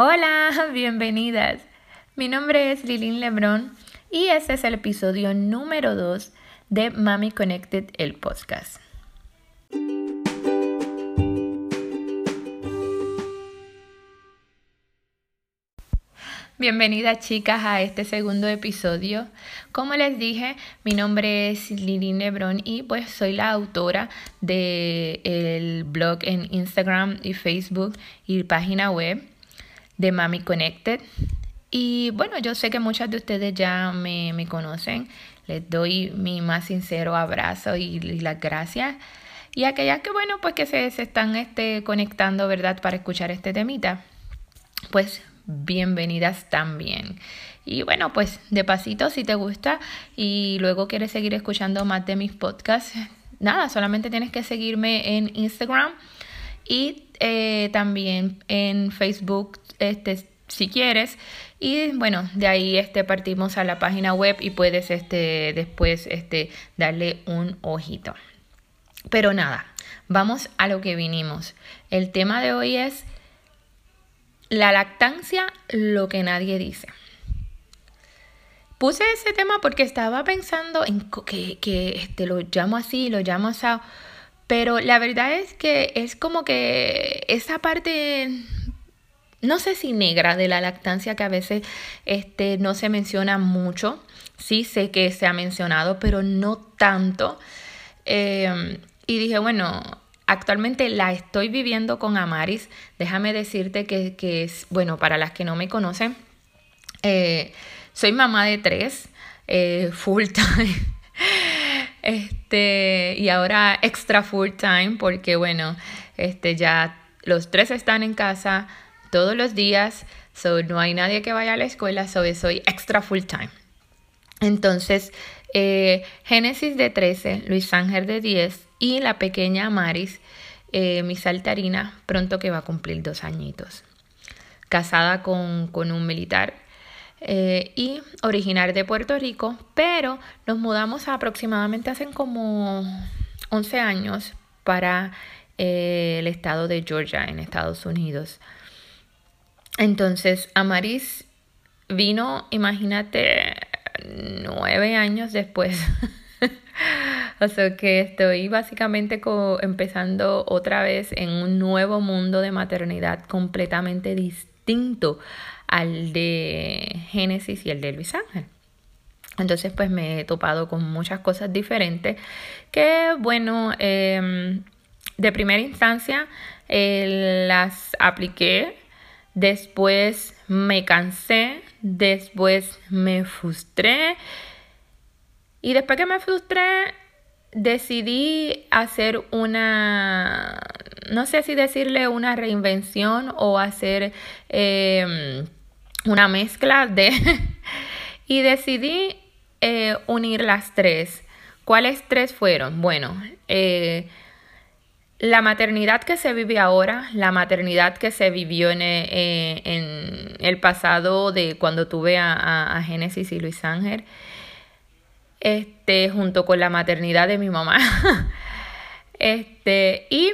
Hola, bienvenidas. Mi nombre es Lilín Lebrón y este es el episodio número 2 de Mami Connected, el podcast. Bienvenidas chicas a este segundo episodio. Como les dije, mi nombre es Lilín Lebrón y pues soy la autora del blog en Instagram y Facebook y página web de Mami Connected. Y bueno, yo sé que muchas de ustedes ya me, conocen. Les doy mi más sincero abrazo y, las gracias. Y aquellas que, bueno, pues que se, están este, conectando, ¿verdad?, para escuchar este temita, pues bienvenidas también. Y bueno, pues de pasito, si te gusta y luego quieres seguir escuchando más de mis podcasts, nada, solamente tienes que seguirme en Instagram y eh, también en Facebook este, si quieres. Y bueno, de ahí este, partimos a la página web y puedes este, después este, darle un ojito. Pero nada, vamos a lo que vinimos. El tema de hoy es la lactancia, lo que nadie dice. Puse ese tema porque estaba pensando en que, que este, lo llamo así, lo llamo así, pero la verdad es que es como que esa parte no sé si negra de la lactancia que a veces este, no se menciona mucho. Sí sé que se ha mencionado, pero no tanto. Em, y dije, bueno, actualmente la estoy viviendo con Amaris. Déjame decirte que, es, bueno, para las que no me conocen, eh, soy mamá de tres, eh, full time. Este, y ahora extra full time porque, bueno, este, ya los tres están en casa todos los días, so no hay nadie que vaya a la escuela, so soy extra full time. Entonces, eh, Génesis de 13, Luis Ángel de 10 y la pequeña Maris, eh, mi saltarina, pronto que va a cumplir dos añitos. Casada con, un militar eh, y originaria de Puerto Rico, pero nos mudamos aproximadamente hace como 11 años para el estado de Georgia en Estados Unidos. Entonces, Amaris vino, imagínate, nueve años después. o sea que estoy básicamente empezando otra vez en un nuevo mundo de maternidad completamente distinto al de Génesis y el de Luis Ángel. Entonces pues me he topado con muchas cosas diferentes que bueno, em, de primera instancia eh, las apliqué después me cansé, después me frustré y después que me frustré decidí hacer una, no sé si decirle una reinvención o hacer em, una mezcla de... y decidí eh, unir las tres. ¿Cuáles tres fueron? Bueno, eh, la maternidad que se vive ahora, la maternidad que se vivió en, eh, el pasado de cuando tuve a, Génesis y Luis Ángel, este, junto con la maternidad de mi mamá, este, y,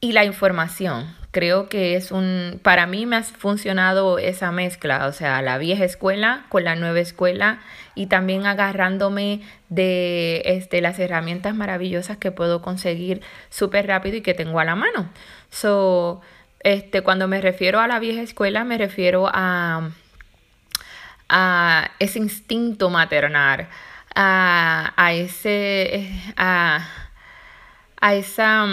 y la información. Creo que es un, para mí me ha funcionado esa mezcla, o sea, la vieja escuela con la nueva escuela y también agarrándome de este, las herramientas maravillosas que puedo conseguir súper rápido y que tengo a la mano. So, este, cuando me refiero a la vieja escuela, me refiero a, a ese instinto maternal, a, a ese, a, a esa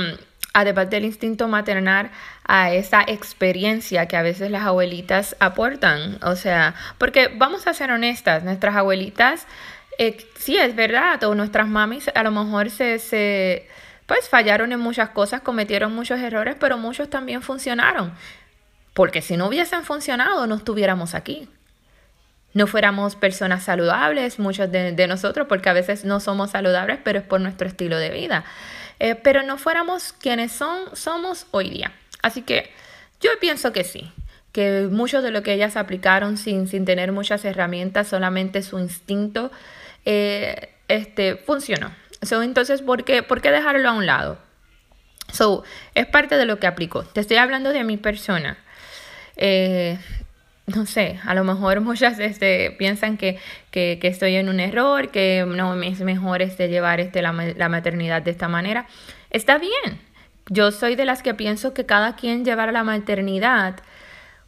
además del instinto maternal, a esa experiencia que a veces las abuelitas aportan. O sea, porque vamos a ser honestas, nuestras abuelitas, eh, sí es verdad, o nuestras mamis a lo mejor se, se, pues fallaron en muchas cosas, cometieron muchos errores, pero muchos también funcionaron. Porque si no hubiesen funcionado, no estuviéramos aquí no fuéramos personas saludables, muchos de, de, nosotros, porque a veces no somos saludables, pero es por nuestro estilo de vida. Eh, pero no fuéramos quienes son, somos hoy día. Así que yo pienso que sí, que mucho de lo que ellas aplicaron sin, sin tener muchas herramientas, solamente su instinto, eh, este, funcionó. entonces, ¿por qué, ¿por qué dejarlo a un lado? So, es parte de lo que aplicó. Te estoy hablando de mi persona. eh, no sé, a lo mejor muchas este, piensan que, que, estoy en un error, que no es mejor este, llevar este, la, la maternidad de esta manera. Está bien. Yo soy de las que pienso que cada quien llevará la maternidad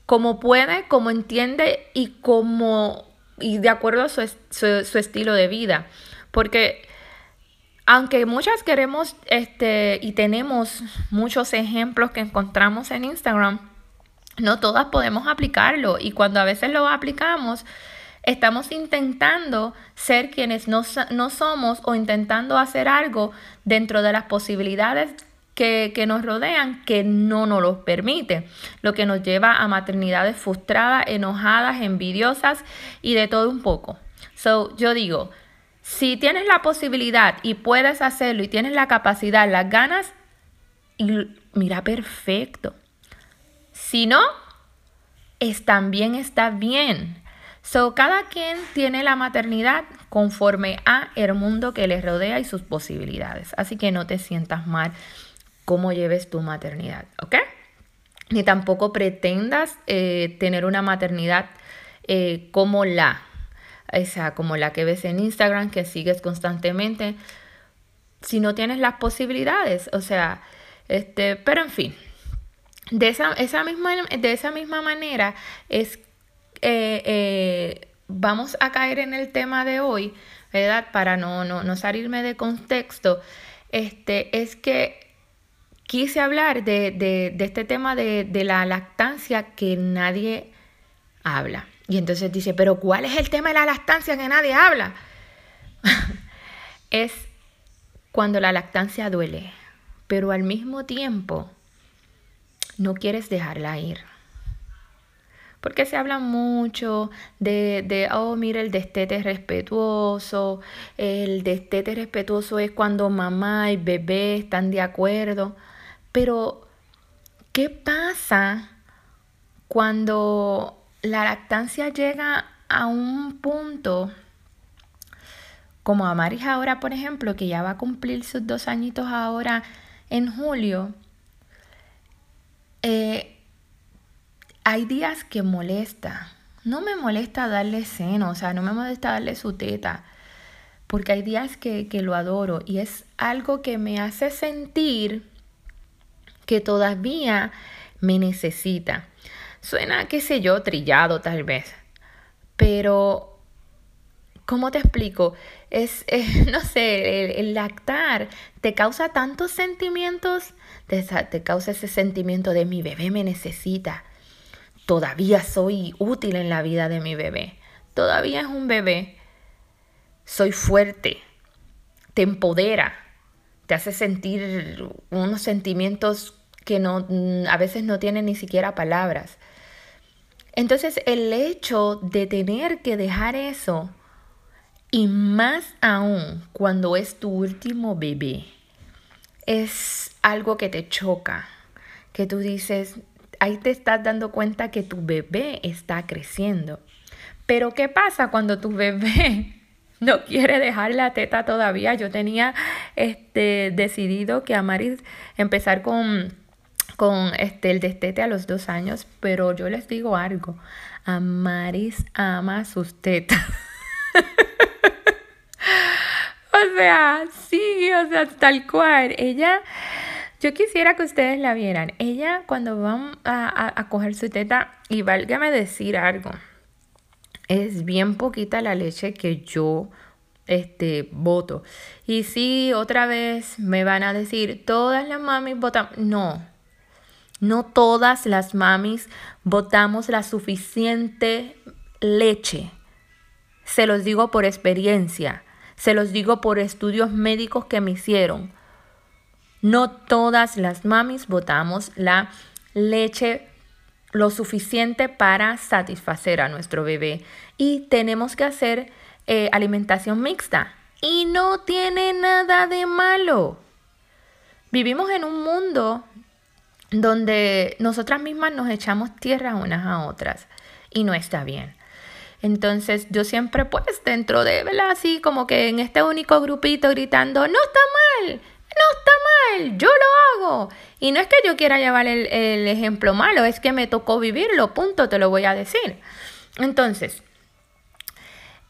como puede, como entiende y como y de acuerdo a su, su, estilo de vida. Porque aunque muchas queremos este y tenemos muchos ejemplos que encontramos en Instagram, no todas podemos aplicarlo y cuando a veces lo aplicamos, estamos intentando ser quienes no, no, somos o intentando hacer algo dentro de las posibilidades que, que, nos rodean que no nos lo permite, lo que nos lleva a maternidades frustradas, enojadas, envidiosas y de todo un poco. So, yo digo, si tienes la posibilidad y puedes hacerlo y tienes la capacidad, las ganas, y mira, perfecto. Si no, es, también está bien. So, cada quien tiene la maternidad conforme a el mundo que les rodea y sus posibilidades. Así que no te sientas mal cómo lleves tu maternidad, ¿ok? Ni tampoco pretendas eh, tener una maternidad eh, como la, o sea, como la que ves en Instagram, que sigues constantemente, si no tienes las posibilidades, o sea, este, pero en fin, de esa, esa misma, de esa misma manera es, eh, vamos a caer en el tema de hoy, ¿verdad? Para no, no, no salirme de contexto, este, es que quise hablar de, este tema de, de, la lactancia que nadie habla. Y entonces dice, pero ¿cuál es el tema de la lactancia que nadie habla? es cuando la lactancia duele, pero al mismo tiempo no quieres dejarla ir. Porque se habla mucho de, de, oh, mira, el destete respetuoso. El destete respetuoso es cuando mamá y bebé están de acuerdo. Pero, ¿qué pasa cuando la lactancia llega a un punto como a Maris ahora, por ejemplo, que ya va a cumplir sus dos añitos ahora en julio? Eh, hay días que molesta. No me molesta darle seno, o sea, no me molesta darle su teta, porque hay días que, que lo adoro y es algo que me hace sentir que todavía me necesita. Suena, qué sé yo, trillado tal vez, pero ¿cómo te explico? Es, no sé, el, lactar te causa tantos sentimientos, te, te causa ese sentimiento de mi bebé me necesita. Todavía soy útil en la vida de mi bebé. Todavía es un bebé. Soy fuerte. Te empodera. Te hace sentir unos sentimientos que no, a veces no tienen ni siquiera palabras. Entonces el hecho de tener que dejar eso, y más aún cuando es tu último bebé, es algo que te choca, que tú dices, ahí te estás dando cuenta que tu bebé está creciendo. Pero ¿qué pasa cuando tu bebé no quiere dejar la teta todavía? Yo tenía este, decidido que Amaris empezar con con este, el destete a los dos años, pero yo les digo algo, Amaris ama sus tetas. o sea, sí, o sea, tal cual. Ella, yo quisiera que ustedes la vieran. Ella cuando van a, a coger su teta, y válgame decir algo, es bien poquita la leche que yo este voto. Y sí, otra vez me van a decir, todas las mamis votan. No, no todas las mamis botamos la suficiente leche. Se los digo por experiencia, se los digo por estudios médicos que me hicieron. No todas las mamis botamos la leche lo suficiente para satisfacer a nuestro bebé y tenemos que hacer eh, alimentación mixta y no tiene nada de malo. Vivimos en un mundo donde nosotras mismas nos echamos tierra unas a otras y no está bien. Entonces yo siempre pues dentro de, ¿verdad? Así como que en este único grupito gritando, no está mal, No está mal, yo lo hago. Y no es que yo quiera llevar el, el ejemplo malo, es que me tocó vivirlo, punto, te lo voy a decir. Entonces,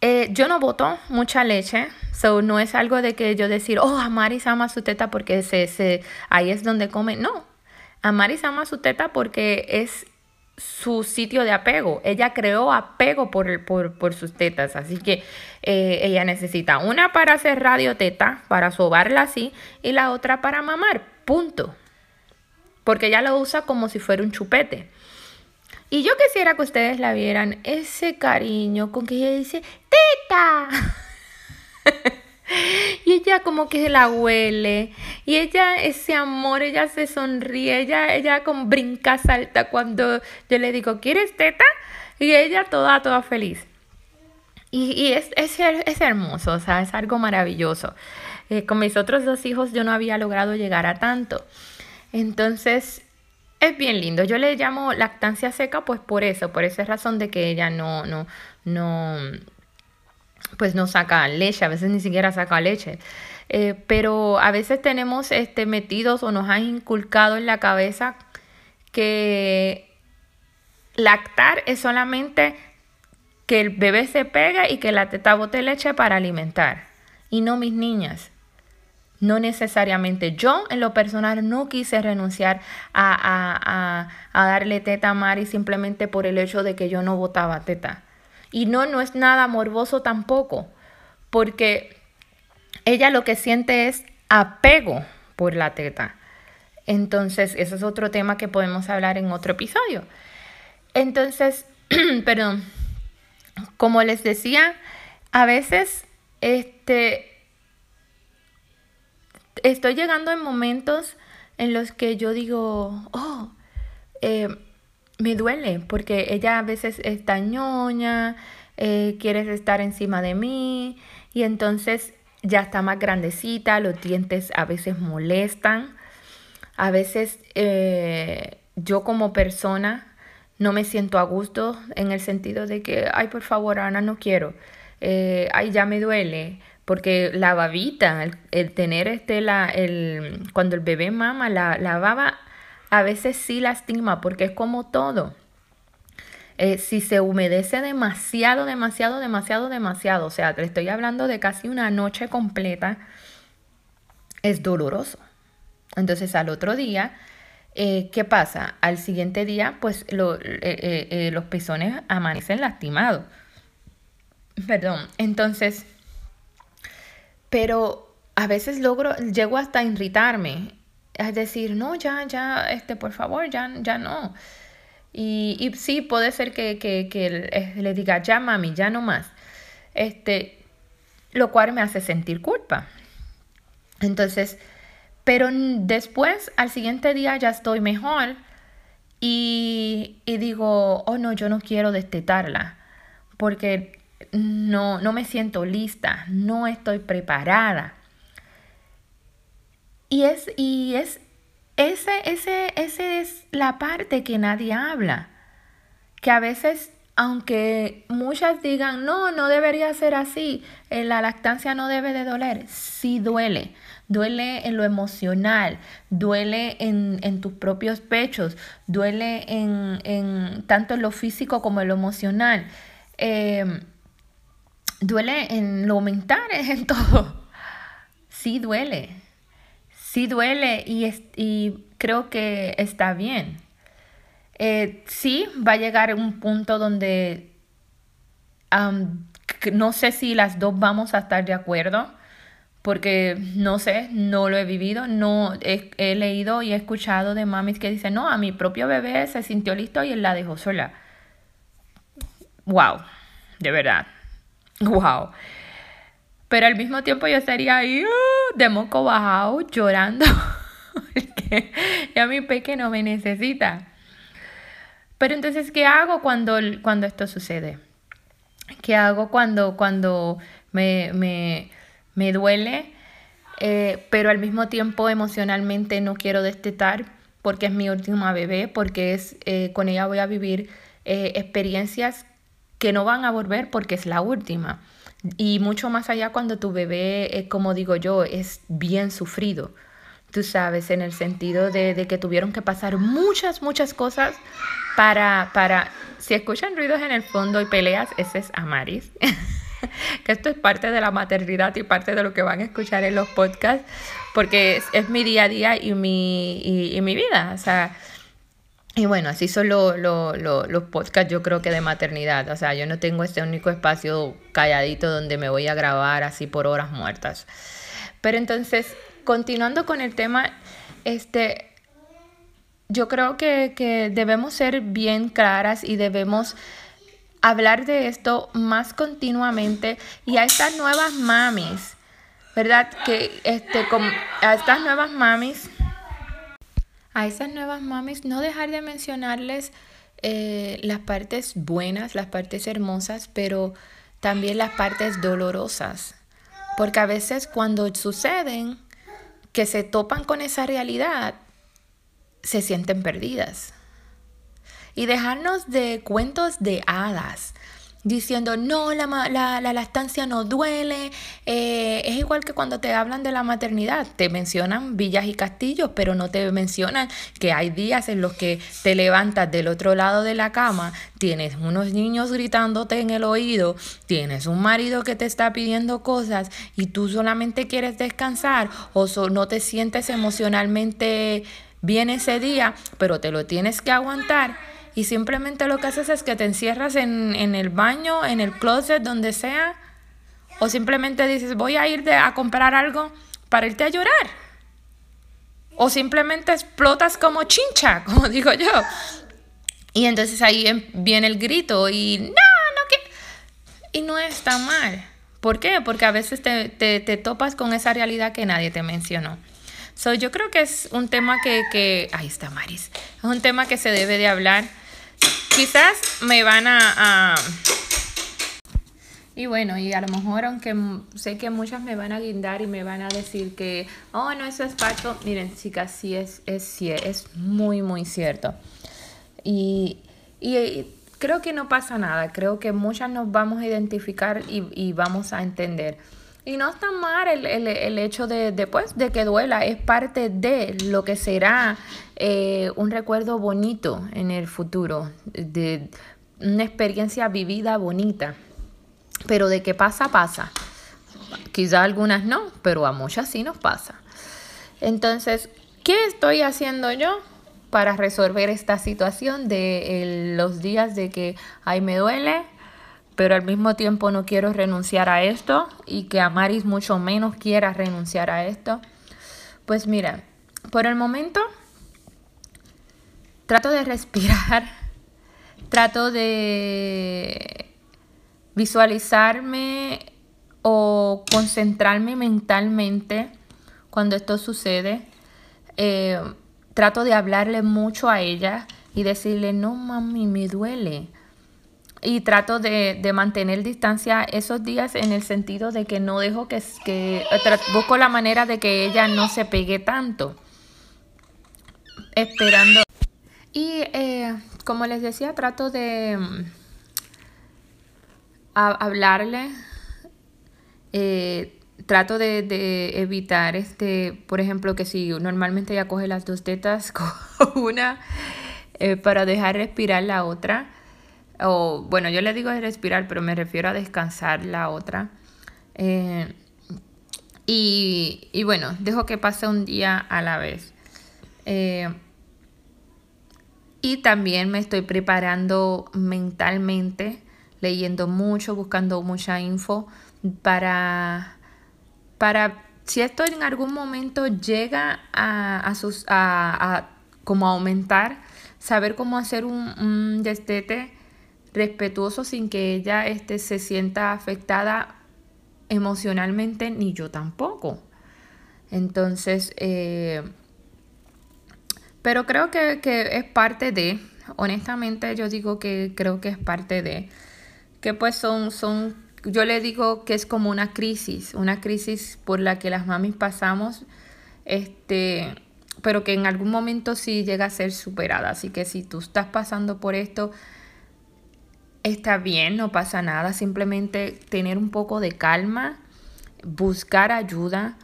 eh, yo no boto mucha leche, so no es algo de que yo decir, oh, Amaris ama su teta porque se, se, ahí es donde come. No, Amaris ama su teta porque es su sitio de apego. Ella creó apego por, por, por sus tetas, así que eh, ella necesita una para hacer radio teta, para sobarla así, y la otra para mamar, punto. Porque ella lo usa como si fuera un chupete. Y yo quisiera que ustedes la vieran, ese cariño con que ella dice, teta. y ella como que la huele. Y ella, ese amor, ella se sonríe, ella, ella con brinca, salta cuando yo le digo, ¿quieres teta? Y ella toda, toda feliz. Y, es, es, hermoso, o sea, es algo maravilloso. Eh, con mis otros dos hijos yo no había logrado llegar a tanto. Entonces, es bien lindo. Yo le llamo lactancia seca, pues por eso, por esa razón de que ella no, no, no, pues no saca leche, a veces ni siquiera saca leche. Eh, pero a veces tenemos este, metidos o nos han inculcado en la cabeza que lactar es solamente que el bebé se pega y que la teta bote leche para alimentar. Y no mis niñas. No necesariamente. Yo en lo personal no quise renunciar a, darle teta a Mari simplemente por el hecho de que yo no botaba teta. Y no, no es nada morboso tampoco, porque ella lo que siente es apego por la teta. Entonces, ese es otro tema que podemos hablar en otro episodio. Entonces, perdón, como les decía, a veces este estoy llegando en momentos en los que yo digo, oh, eh, me duele, porque ella a veces está ñoña, eh, quiere estar encima de mí, y entonces ya está más grandecita, los dientes a veces molestan, a veces eh, yo como persona no me siento a gusto en el sentido de que, ay, por favor, Ana, no quiero, ay, ya me duele, porque la babita, el, tener este, la, el, cuando el bebé mama, la, la, baba a veces sí lastima, porque es como todo. Eh, si se humedece demasiado, demasiado, demasiado, demasiado, o sea, te estoy hablando de casi una noche completa, es doloroso. Entonces al otro día, eh, ¿qué pasa? Al siguiente día, pues eh, los pezones amanecen lastimados. Perdón, entonces pero a veces logro, llego hasta a irritarme, es decir, no, ya, ya, este, por favor, ya, ya no. Y, y sí, puede ser que, que, que, le diga, ya mami, ya no más. Este, lo cual me hace sentir culpa. Entonces, pero después, al siguiente día ya estoy mejor y, y digo, oh no, yo no quiero destetarla, porque no, no me siento lista, no estoy preparada. Y es, y es, ese, ese, ese es la parte que nadie habla. Que a veces, aunque muchas digan, no, no debería ser así, eh, la lactancia no debe de doler, sí duele. Duele en lo emocional, duele en, en tus propios pechos, duele en, en, tanto en lo físico como en lo emocional. Eh, duele en lo mental, en todo. Sí duele. Sí duele y, y creo que está bien. Eh, sí va a llegar un punto donde no sé si las dos vamos a estar de acuerdo, porque no sé, no lo he vivido, no he, he leído y he escuchado de mamis que dicen, no, a mi propio bebé se sintió listo y él la dejó sola. Wow, de verdad, Wow. Pero al mismo tiempo yo estaría ahí uh, de moco bajado llorando porque ya mi pequeño me necesita. Pero entonces, ¿qué hago cuando, cuando esto sucede? ¿Qué hago cuando, cuando me, me, me duele, eh, pero al mismo tiempo emocionalmente no quiero destetar porque es mi última bebé, porque es, eh, con ella voy a vivir eh, experiencias que no van a volver porque es la última. Y mucho más allá cuando tu bebé, como digo yo, es bien sufrido. tú sabes, en el sentido de, que tuvieron que pasar muchas, muchas cosas para, para, si escuchan ruidos en el fondo y peleas, ese es Amaris. que esto es parte de la maternidad y parte de lo que van a escuchar en los podcasts, porque es, mi día a día y mi, y, mi vida. O sea, y bueno, así son los podcasts, yo creo que de maternidad. O sea, yo no tengo este único espacio calladito donde me voy a grabar así por horas muertas. Pero entonces, continuando con el tema, este, yo creo que, que debemos ser bien claras y debemos hablar de esto más continuamente y a estas nuevas mamis, ¿verdad? Que este, a estas nuevas mamis, a esas nuevas mamis, no dejar de mencionarles eh, las partes buenas, las partes hermosas, pero también las partes dolorosas. Porque a veces cuando suceden, que se topan con esa realidad, se sienten perdidas y dejarnos de cuentos de hadas diciendo, no, la, la, la lactancia no duele. Eh, es igual que cuando te hablan de la maternidad, te mencionan villas y castillos, pero no te mencionan que hay días en los que te levantas del otro lado de la cama, tienes unos niños gritándote en el oído, tienes un marido que te está pidiendo cosas y tú solamente quieres descansar o no te sientes emocionalmente bien ese día, pero te lo tienes que aguantar y simplemente lo que haces es que te encierras en, el baño, en el closet, donde sea, o simplemente dices, voy a ir a comprar algo para irte a llorar. O simplemente explotas como chincha, como digo yo. Y entonces ahí em, viene el grito y no, no que... Y no está mal. ¿Por qué? Porque a veces te, te, topas con esa realidad que nadie te mencionó. So, yo creo que es un tema que, que... Ahí está Maris. Es un tema que se debe de hablar quizás me van a, Y bueno, y a lo mejor, aunque sé que muchas me van a guindar y me van a decir que, oh, no, eso es parto. Miren, chicas, sí es, es, es muy, muy cierto. Y, creo que no pasa nada. Creo que muchas nos vamos a identificar y, y vamos a entender. Y no está mal el, el, el hecho de, de, pues, de, que duela, es parte de lo que será eh, un recuerdo bonito en el futuro, de una experiencia vivida bonita. Pero de que pasa, pasa. Quizá algunas no, pero a muchas sí nos pasa. Entonces, ¿qué estoy haciendo yo para resolver esta situación de los días de que, ay, me duele, pero al mismo tiempo no quiero renunciar a esto y que Amaris mucho menos quiera renunciar a esto. Pues mira, por el momento trato de respirar, trato de visualizarme o concentrarme mentalmente cuando esto sucede. Eh, trato de hablarle mucho a ella y decirle, no mami, me duele y trato de, mantener distancia esos días en el sentido de que no dejo que, que busco la manera de que ella no se pegue tanto esperando. Y eh, como les decía trato de mm, hablarle eh, trato de, evitar este por ejemplo que si normalmente ella coge las dos tetas con una eh, para dejar respirar la otra o bueno, yo le digo respirar, pero me refiero a descansar la otra. Eh, y, y, bueno, dejo que pase un día a la vez. Eh, y también me estoy preparando mentalmente, leyendo mucho, buscando mucha info para, para si esto en algún momento llega a, a, sus, a, a como aumentar, saber cómo hacer un, un destete respetuoso sin que ella este, se sienta afectada emocionalmente, ni yo tampoco. Entonces, eh, pero creo que, es parte de, honestamente yo digo que creo que es parte de, que pues son, son, yo le digo que es como una crisis, una crisis por la que las mamis pasamos, este, pero que en algún momento sí llega a ser superada. Así que si tú estás pasando por esto, está bien, no pasa nada, simplemente tener un poco de calma, buscar ayuda,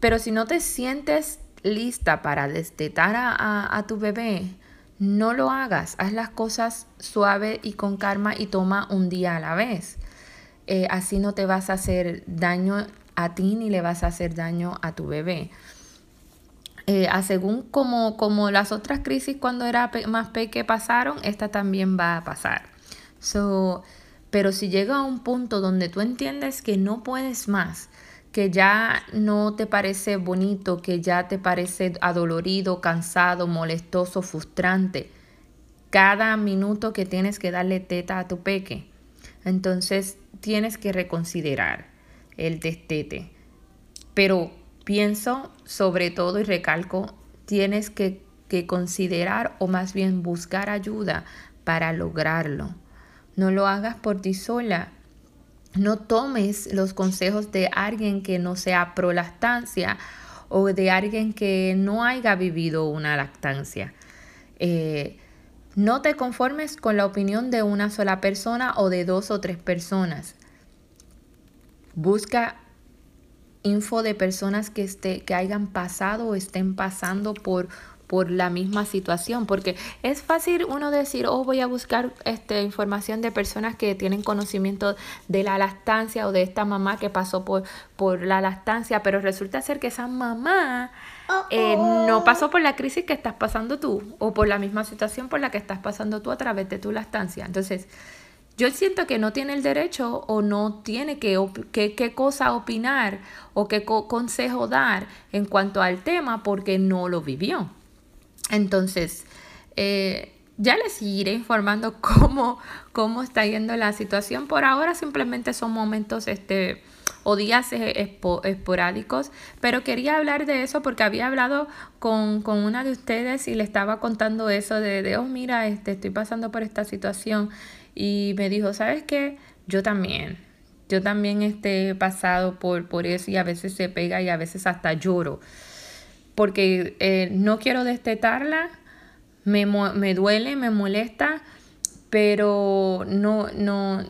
pero si no te sientes lista para destetar a, tu bebé, no lo hagas. Haz las cosas suave y con calma y toma un día a la vez. Eh, así no te vas a hacer daño a ti ni le vas a hacer daño a tu bebé. Eh, según como, como las otras crisis cuando era más pequeña pasaron, esta también va a pasar. So, pero si llega a un punto donde tú entiendes que no puedes más, que ya no te parece bonito, que ya te parece adolorido, cansado, molestoso, frustrante, cada minuto que tienes que darle teta a tu peque, entonces tienes que reconsiderar el destete. Pero pienso sobre todo y recalco, tienes que, que considerar o más bien buscar ayuda para lograrlo. No lo hagas por ti sola. No tomes los consejos de alguien que no sea pro lactancia o de alguien que no haya vivido una lactancia. Eh, no te conformes con la opinión de una sola persona o de dos o tres personas. Busca info de personas que, esté, que hayan pasado o estén pasando por por la misma situación, porque es fácil uno decir, oh, voy a buscar este, información de personas que tienen conocimiento de la lactancia o de esta mamá que pasó por, por la lactancia, pero resulta ser que esa mamá eh, no pasó por la crisis que estás pasando tú o por la misma situación por la que estás pasando tú a través de tu lactancia. Entonces, yo siento que no tiene el derecho o no tiene que, qué cosa opinar o qué consejo dar en cuanto al tema porque no lo vivió. Entonces, eh, ya les iré informando cómo, cómo está yendo la situación. Por ahora simplemente son momentos este, o días eh, esporádicos, pero quería hablar de eso porque había hablado con, una de ustedes y le estaba contando eso de, de, oh, mira, este, estoy pasando por esta situación y me dijo, ¿sabes qué? Yo también. Yo también este, he pasado por, por eso y a veces se pega y a veces hasta lloro porque eh, no quiero destetarla, me, me, duele, me molesta, pero no, no,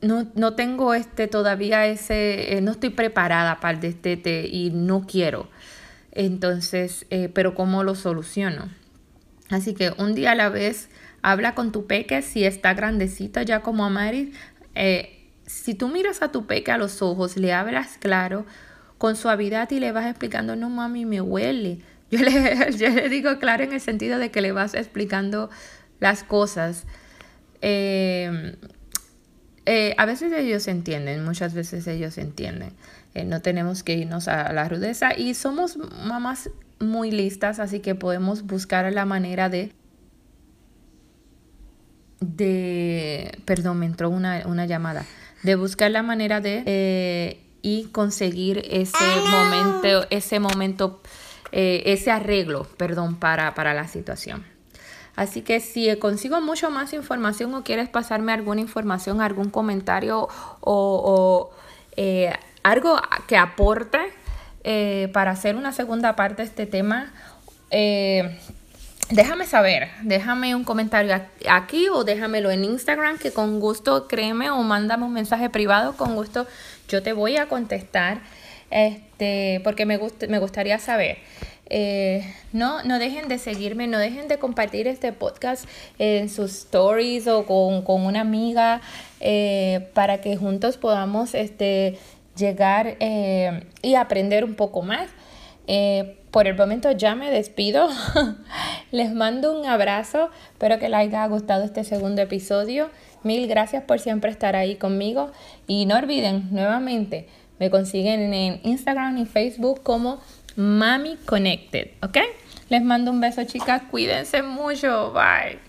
no, no tengo este todavía ese, eh, no estoy preparada para el destete y no quiero. Entonces, eh, pero ¿cómo lo soluciono? Así que un día a la vez, habla con tu peque si está grandecito ya como Amaris. si tú miras a tu peque a los ojos, le hablas claro, con suavidad y le vas explicando, no mami, me huele. Yo le, yo le digo claro en el sentido de que le vas explicando las cosas. Eh, eh, a veces ellos entienden, muchas veces ellos entienden. Eh, no tenemos que irnos a la rudeza y somos mamás muy listas, así que podemos buscar la manera de de, perdón, me entró una, una llamada, de buscar la manera de y conseguir ese momento, ese momento, eh, ese arreglo, perdón, para, para la situación. Así que si consigo mucho más información o quieres pasarme alguna información, algún comentario o, eh, algo que aporte eh, para hacer una segunda parte de este tema, déjame saber, déjame un comentario aquí o déjamelo en Instagram que con gusto créeme o mándame un mensaje privado, con gusto yo te voy a contestar este, porque me, me gustaría saber. Eh, no, no dejen de seguirme, no dejen de compartir este podcast en sus stories o con, una amiga eh, para que juntos podamos este, llegar eh, y aprender un poco más. por el momento ya me despido. Les mando un abrazo. Espero que les haya gustado este segundo episodio. Mil gracias por siempre estar ahí conmigo. Y no olviden, nuevamente, me consiguen en Instagram y Facebook como Mami Connected, ¿ok? Les mando un beso, chicas. Cuídense mucho. Bye.